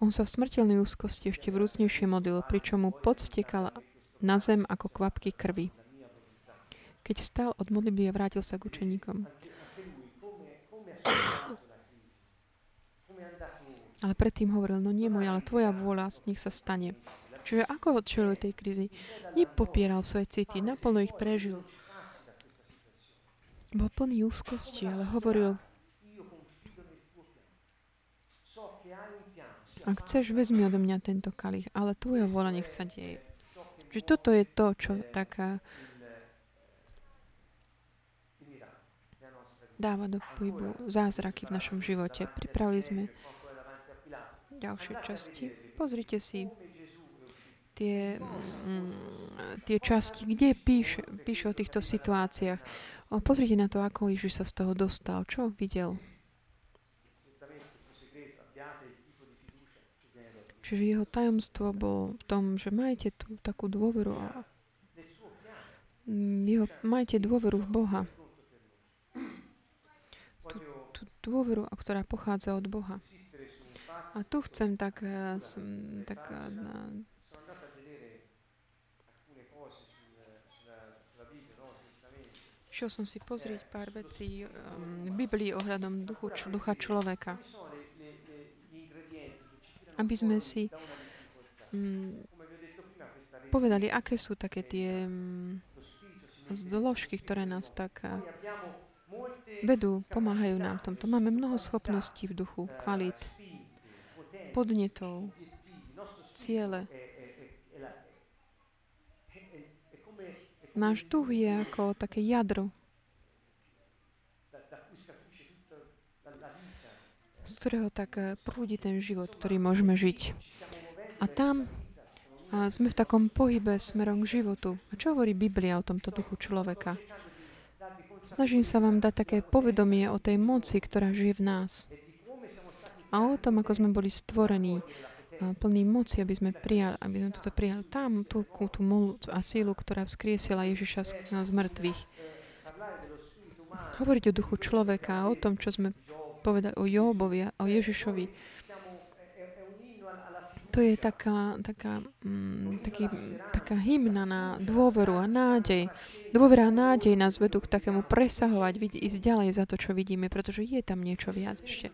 S1: On sa v smrteľnej úzkosti ešte vrúcnejšie modlil, pričom mu podstekala na zem ako kvapky krvi. Keď vstal od modlitby a vrátil sa k učeníkom. Ale predtým hovoril, no nie môj, ale tvoja vôľa, nech sa stane. Čiže ako odčelil tej krízy? Nepopieral svoje city, naplno ich prežil. Bol plný úzkosti, ale hovoril, ak chceš, vezmi odo mňa tento kalich, ale tvoja vôľa nech sa deje. Že toto je to, čo taká dáva do pohybu zázraky v našom živote. Pripravili sme ďalšie časti. Pozrite si tie, mm, tie časti, kde píše, píše o týchto situáciách. Pozrite na to, ako Ježiš sa z toho dostal. Čo videl? Čiže jeho tajomstvo bolo v tom, že majte tú takú dôveru a jeho, majte dôveru v Boha. Tú, tú dôveru, ktorá pochádza od Boha. A tu chcem tak, eh, tak eh, Išiel som si pozrieť pár vecí um, v Biblii ohľadom duchu, ducha človeka. Aby sme si um, povedali, aké sú také tie um, zložky, ktoré nás tak uh, vedú, pomáhajú nám v tomto. Máme mnoho schopností v duchu, kvalít, podnetov, ciele. Náš duch je ako také jadro, z ktorého tak eh, prúdi ten život, ktorý môžeme žiť. A tam a sme v takom pohybe smerom k životu. A čo hovorí Biblia o tomto duchu človeka? Snažím sa vám dať také povedomie o tej moci, ktorá žije v nás. A o tom, ako sme boli stvorení plný moci, aby sme prijali, aby sme toto prijali tam, tú, tú moc a sílu, ktorá vzkriesila Ježiša z, z mŕtvych. Hovoriť o duchu človeka, o tom, čo sme povedali o Jobovi, o Ježišovi. To je taká, taká, mm, taký, taká hymna na dôveru a nádej. Dôvera a nádej nás vedú k takému presahovať, ísť ďalej za to, čo vidíme, pretože je tam niečo viac ešte.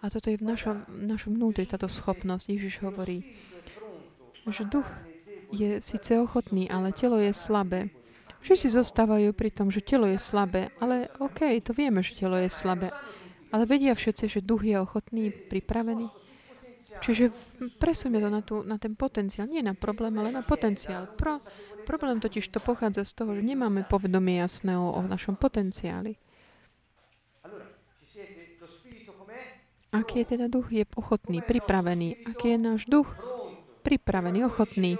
S1: A toto je v našom, našom vnútri, táto schopnosť. Ježiš hovorí, že duch je síce ochotný, ale telo je slabé. Všetci zostávajú pri tom, že telo je slabé, ale OK, to vieme, že telo je slabé. Ale vedia všetci, že duch je ochotný, pripravený. Čiže presujme to na, tú, na ten potenciál. Nie na problém, ale na potenciál. Pro, problém totiž to pochádza z toho, že nemáme povedomie jasné o, o našom potenciáli. Aký je teda duch? Je ochotný, pripravený. Aký je náš duch? Pripravený, ochotný.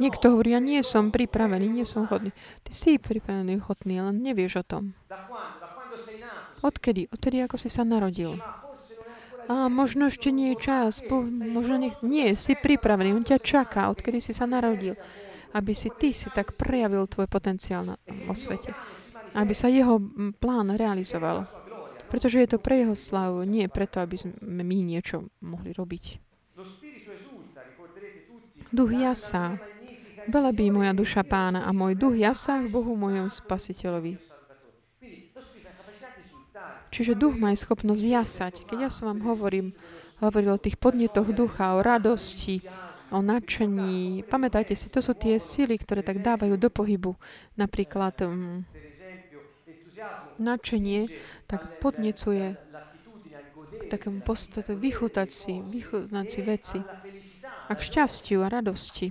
S1: Niekto hovorí, ja nie som pripravený, nie som ochotný. Ty si pripravený, ochotný, ale nevieš o tom. Odkedy? Odkedy, ako si sa narodil. A možno ešte nie je čas. Po, možno nech, nie, si pripravený. On ťa čaká, odkedy si sa narodil. Aby si ty si tak prejavil tvoj potenciál na, vo svete. Aby sa jeho plán realizoval. Pretože je to pre jeho slavu, nie preto, aby sme my niečo mohli robiť. Duch jasa. Velebí moja duša pána a môj duch jasa v Bohu mojom spasiteľovi. Čiže duch má schopnosť jasať. Keď ja som vám hovorím, hovoril o tých podnetoch ducha, o radosti, o nadšení. Pamätajte si, to sú tie sily, ktoré tak dávajú do pohybu. Napríklad um, nadšenie tak podnecuje k takému postatu vychutať si, vychutnať si veci a k šťastiu a radosti.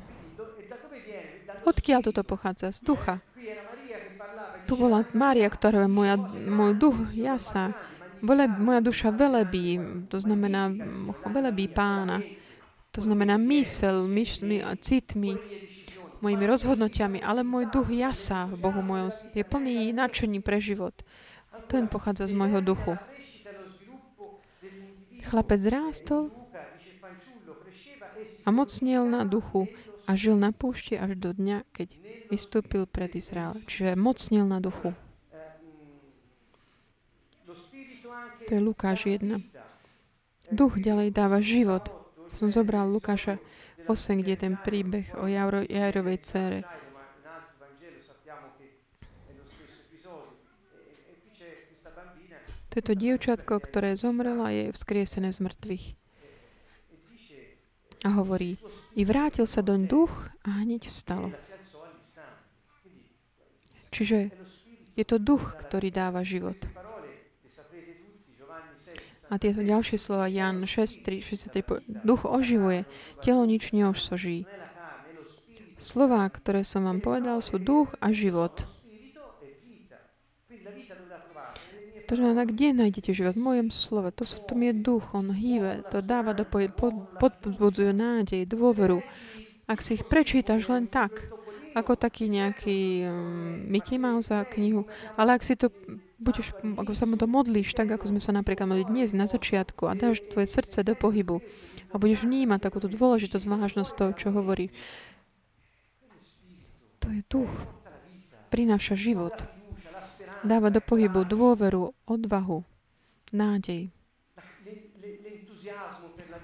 S1: Odkiaľ toto pochádza? Z ducha tu bola Mária, ktorá je moja, môj duch, ja sa, vele, moja duša velebí, to znamená velebí pána, to znamená mysel, myšli, citmi, mojimi rozhodnotiami, ale môj duch jasa v Bohu mojom, je plný nadšení pre život. Ten pochádza z môjho duchu. Chlapec rástol a mocnil na duchu a žil na púšti až do dňa, keď vystúpil pred Izrael. Čiže mocnil na duchu. To je Lukáš 1. Duch ďalej dáva život. Som zobral Lukáša 8, kde je ten príbeh o Jairovej cére. To je to dievčatko, ktoré zomrelo a je vzkriesené z mŕtvych. A hovorí, i vrátil sa doň duch a hneď vstal. Čiže je to duch, ktorý dáva život. A tieto ďalšie slova, Jan 6, 3, 63, duch oživuje, telo nič neosoží. Slova, ktoré som vám povedal, sú duch a život. To znamená, kde nájdete život? V mojom slove. To, to je duch, on hýve, to dáva do pod, podbudzuje nádej, dôveru. Ak si ich prečítaš len tak, ako taký nejaký um, Mickey Mouse knihu, ale ak si to budeš, ako sa mu to modlíš, tak ako sme sa napríklad modli dnes na začiatku a dáš tvoje srdce do pohybu a budeš vnímať takúto dôležitosť, vážnosť toho, čo hovorí. To je duch. Prináša život. Dáva do pohybu dôveru, odvahu, nádej.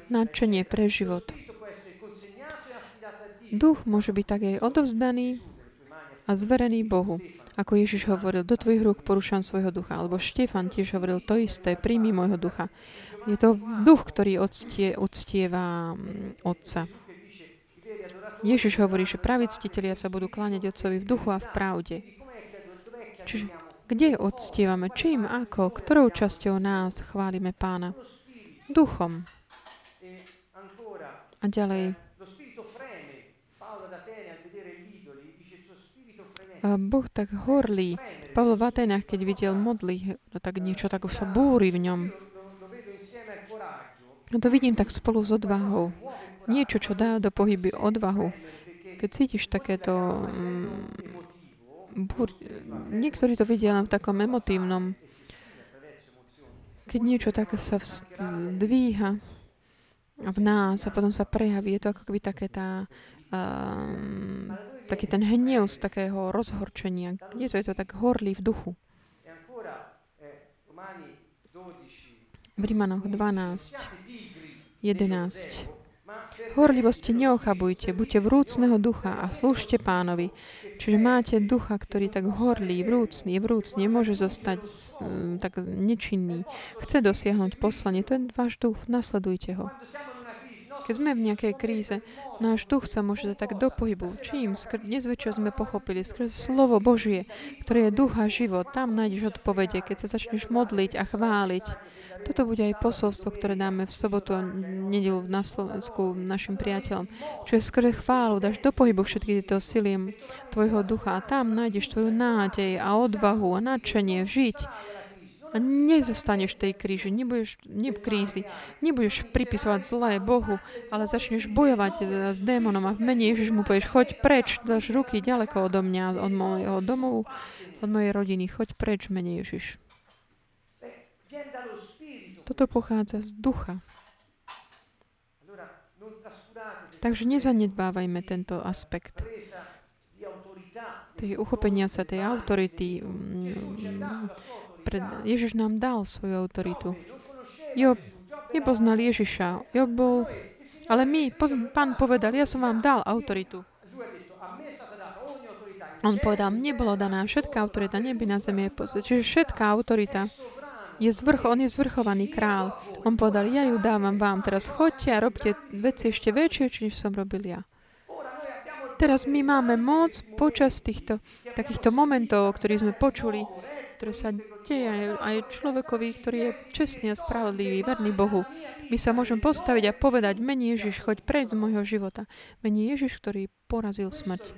S1: Nadšenie pre život. Duch môže byť tak aj odovzdaný a zverený Bohu. Ako Ježiš hovoril, do tvojich rúk porúšam svojho ducha. Alebo Štefan tiež hovoril to isté, príjmi môjho ducha. Je to duch, ktorý odstie, uctieva mm, Otca. Ježiš hovorí, že praví ctitelia sa budú kláňať Otcovi v duchu a v pravde. Čiže kde odstievame? Čím? Ako? Ktorou časťou nás chválime Pána? Duchom. A ďalej. Boh tak horlí. Pavlo v Atenách, keď videl modly, no tak niečo tak sa búri v ňom. No to vidím tak spolu s odvahou. Niečo, čo dá do pohyby odvahu. Keď cítiš takéto... Búr, niektorí to vidia len v takom emotívnom. Keď niečo také sa zdvíha v nás a potom sa prejaví, je to ako keby také tá um, taký ten hnev z takého rozhorčenia. Kde to je to tak horlý v duchu? V Rímanoch 12, 11. Horlivosti neochabujte, buďte vrúcného ducha a slúžte pánovi. Čiže máte ducha, ktorý tak horlí, vrúcný, je vrúcný, nemôže zostať tak nečinný. Chce dosiahnuť poslanie. To je váš duch, nasledujte ho. Keď sme v nejakej kríze, náš duch sa môže dať tak do pohybu. Čím? Skr- dnes večer sme pochopili, skrze slovo Božie, ktoré je duch a život, tam nájdeš odpovede, keď sa začneš modliť a chváliť. Toto bude aj posolstvo, ktoré dáme v sobotu a nedelu na Slovensku našim priateľom. Čo je skrze chválu, dáš do pohybu všetky tieto sily tvojho ducha a tam nájdeš tvoju nádej a odvahu a nadšenie žiť a nezostaneš v tej kríži, nebudeš, ne, krízi, nebudeš pripisovať zlé Bohu, ale začneš bojovať s démonom a v mene Ježiš mu povieš, choď preč, dáš ruky ďaleko odo mňa, od môjho domovu, od mojej rodiny, choď preč v mene Ježiš. Toto pochádza z ducha. Takže nezanedbávajme tento aspekt tej uchopenia sa tej autority, mm, pred, Ježiš nám dal svoju autoritu. Job nepoznal Ježiša. Job bol... Ale my, pán povedal, ja som vám dal autoritu. On povedal, mne bolo daná všetká autorita, neby na zemi je pozve. Čiže všetká autorita je zvrch, on je zvrchovaný král. On povedal, ja ju dávam vám, teraz chodte a robte veci ešte väčšie, či som robil ja. Teraz my máme moc počas týchto takýchto momentov, o ktorých sme počuli, ktoré sa deje aj, aj človekovi, ktorý je čestný a spravodlivý, verný Bohu. My sa môžeme postaviť a povedať, mení Ježiš, choď preč z môjho života. Mení Ježiš, ktorý porazil smrť.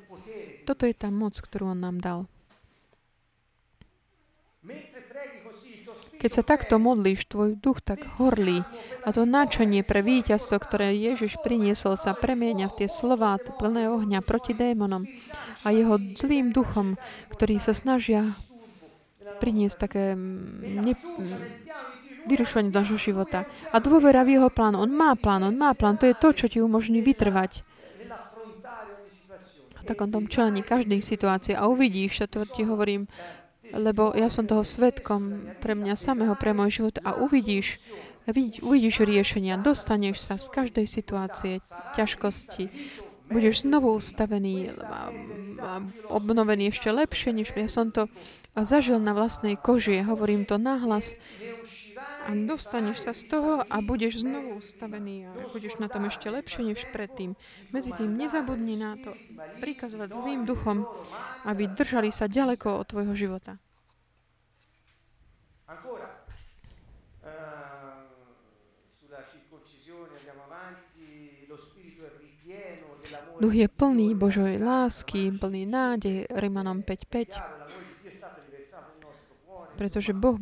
S1: Toto je tá moc, ktorú on nám dal. Keď sa takto modlíš, tvoj duch tak horlí a to náčenie pre víťazstvo, ktoré Ježiš priniesol, sa premieňa v tie slová plné ohňa proti démonom a jeho zlým duchom, ktorí sa snažia priniesť také mm, ne, vyrušovanie do našho života. A dôvera v jeho plán. On má plán, on má plán. To je to, čo ti umožní vytrvať v takom tom čelení každej situácie. A uvidíš, to ti hovorím, lebo ja som toho svetkom pre mňa samého, pre môj život a uvidíš, uvidíš riešenia, dostaneš sa z každej situácie, ťažkosti, budeš znovu ustavený a, a obnovený ešte lepšie, než ja som to zažil na vlastnej koži. Hovorím to nahlas. a dostaneš sa z toho a budeš znovu ustavený a budeš na tom ešte lepšie než predtým. Medzi tým nezabudni na to prikazovať zlým duchom, aby držali sa ďaleko od tvojho života. Duch je plný Božoj lásky, plný nádej, Rimanom 5.5. Pretože boh,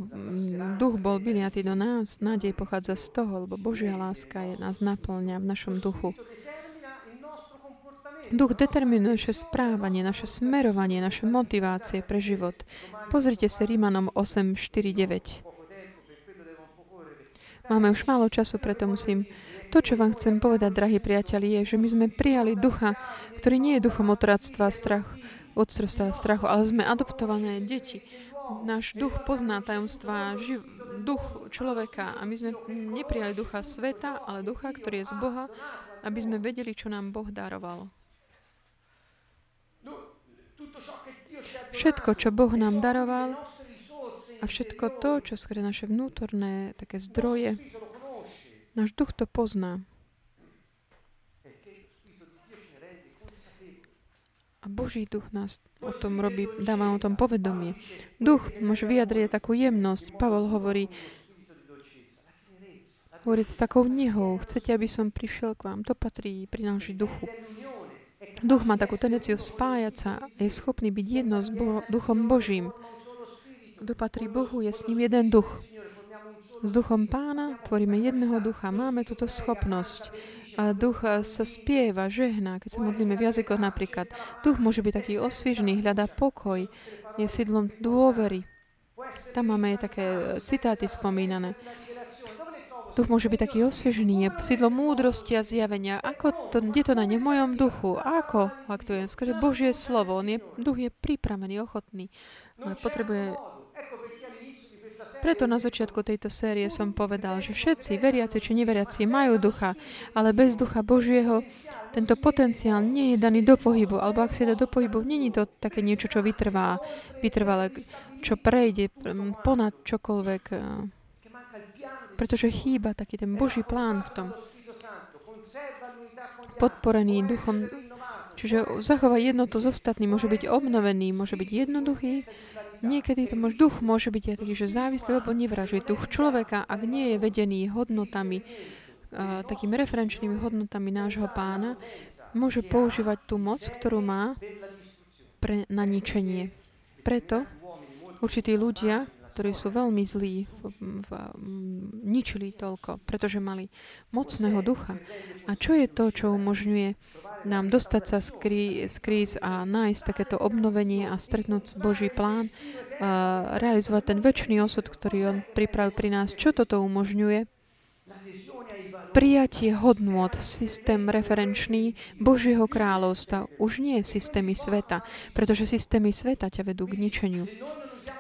S1: duch bol vyliatý do nás, nádej pochádza z toho, lebo Božia láska je, nás naplňa v našom duchu. Duch determinuje naše správanie, naše smerovanie, naše motivácie pre život. Pozrite sa Rímanom 8, 4, 9. Máme už málo času, preto musím to, čo vám chcem povedať, drahí priateľi, je, že my sme prijali ducha, ktorý nie je duchom otractva, strach, odstrstva strachu, ale sme adoptované deti. Náš duch pozná tajomstvá, živ, duch človeka a my sme neprijali ducha sveta, ale ducha, ktorý je z Boha, aby sme vedeli, čo nám Boh daroval. Všetko, čo Boh nám daroval a všetko to, čo skôr naše vnútorné také zdroje, Náš duch to pozná. A Boží duch nás o tom robí, dáva o tom povedomie. Duch môže vyjadriť takú jemnosť. Pavol hovorí, hovorí s takou nehou. Chcete, aby som prišiel k vám? To patrí prináleží duchu. Duch má takú tendenciu spájať sa a je schopný byť jedno s Bo- duchom Božím. Kto patrí Bohu, je s ním jeden duch. S duchom pána tvoríme jedného ducha. Máme túto schopnosť. A duch sa spieva, žehná, keď sa modlíme v jazykoch napríklad. Duch môže byť taký osviežený, hľadá pokoj, je sídlom dôvery. Tam máme aj také citáty spomínané. Duch môže byť taký osviežený, je sídlo múdrosti a zjavenia. Ako to, kde to na ne? V mojom duchu. Ako aktujem? Skôr Božie slovo. On je, duch je pripravený, ochotný. Potrebuje preto na začiatku tejto série som povedal, že všetci, veriaci či neveriaci, majú ducha, ale bez ducha Božieho tento potenciál nie je daný do pohybu, alebo ak si dá do pohybu, není to také niečo, čo vytrvá, vytrvalé, čo prejde ponad čokoľvek, eh, pretože chýba taký ten Boží plán v tom. Podporený duchom, čiže zachovať jednotu s ostatným, môže byť obnovený, môže byť jednoduchý, Niekedy to môž, duch môže byť taký, že závislý, lebo nevražuje. Duch človeka, ak nie je vedený hodnotami, uh, takými referenčnými hodnotami nášho pána, môže používať tú moc, ktorú má pre naničenie. Preto určití ľudia, ktorí sú veľmi zlí, v, v, ničili toľko, pretože mali mocného ducha. A čo je to, čo umožňuje nám dostať sa z, krí, z kríz a nájsť takéto obnovenie a stretnúť Boží plán, a realizovať ten väčší osud, ktorý On pripravil pri nás. Čo toto umožňuje? Prijatie hodnôt, systém referenčný Božieho kráľovstva, už nie systémy sveta, pretože systémy sveta ťa vedú k ničeniu.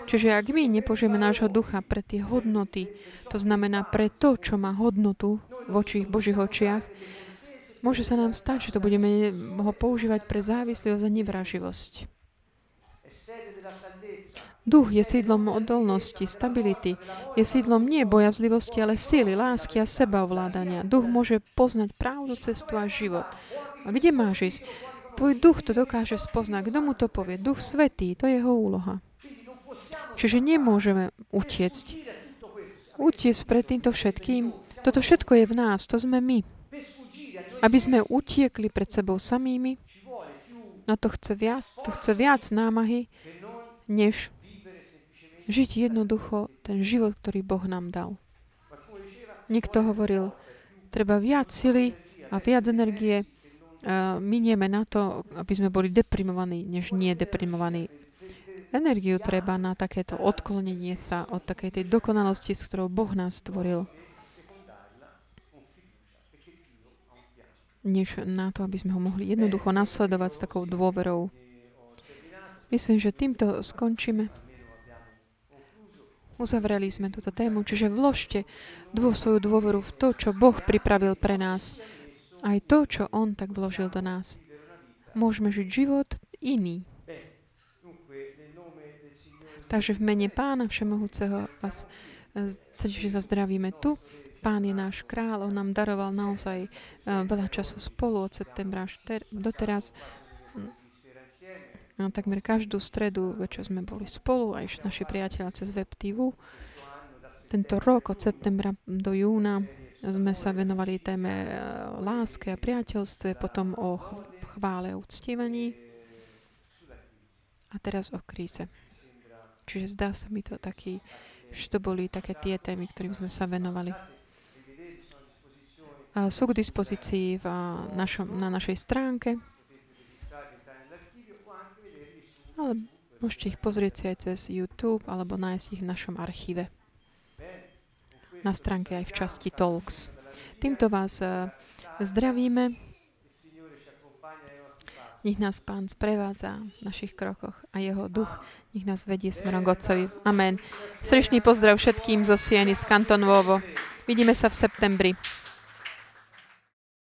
S1: Čiže ak my nepožijeme nášho ducha pre tie hodnoty, to znamená pre to, čo má hodnotu v očích Božích očiach, Môže sa nám stať, že to budeme ho používať pre závislosť a nevraživosť. Duch je sídlom odolnosti, stability. Je sídlom nie bojazlivosti, ale síly, lásky a sebaovládania. Duch môže poznať pravdu, cestu a život. A kde máš ísť? Tvoj duch to dokáže spoznať. Kto mu to povie? Duch Svetý, to je jeho úloha. Čiže nemôžeme utiecť. Utiecť pred týmto všetkým. Toto všetko je v nás, to sme my. Aby sme utiekli pred sebou samými, na to chce viac, to chce viac námahy, než žiť jednoducho ten život, ktorý Boh nám dal. Niekto hovoril, treba viac sily a viac energie uh, minieme na to, aby sme boli deprimovaní, než nie deprimovaní. Energiu treba na takéto odklonenie sa od takej tej dokonalosti, s ktorou Boh nás stvoril. než na to, aby sme ho mohli jednoducho nasledovať s takou dôverou. Myslím, že týmto skončíme. Uzavreli sme túto tému, čiže vložte dvo svoju dôveru v to, čo Boh pripravil pre nás. Aj to, čo On tak vložil do nás. Môžeme žiť život iný. Takže v mene Pána Všemohúceho vás Srdečne sa zdravíme tu. Pán je náš král, on nám daroval naozaj uh, veľa času spolu od septembra až ter- doteraz. No, takmer každú stredu večer sme boli spolu, aj naši priatelia cez Web TV. Tento rok od septembra do júna sme sa venovali téme e, láske a priateľstve, potom o chvále a uctievaní a teraz o kríze. Čiže zdá sa mi to taký, že to boli také tie témy, ktorým sme sa venovali. A sú k dispozícii v našom, na našej stránke ale môžete ich pozrieť si aj cez YouTube alebo nájsť ich v našom archíve. Na stránke aj v časti Talks. Týmto vás uh, zdravíme. Nech nás Pán sprevádza v našich krokoch a Jeho duch nech nás vedie smerom k Otcovi. Amen. Srdečný pozdrav všetkým zo Sieny z Kanton Vovo. Vidíme sa v septembri.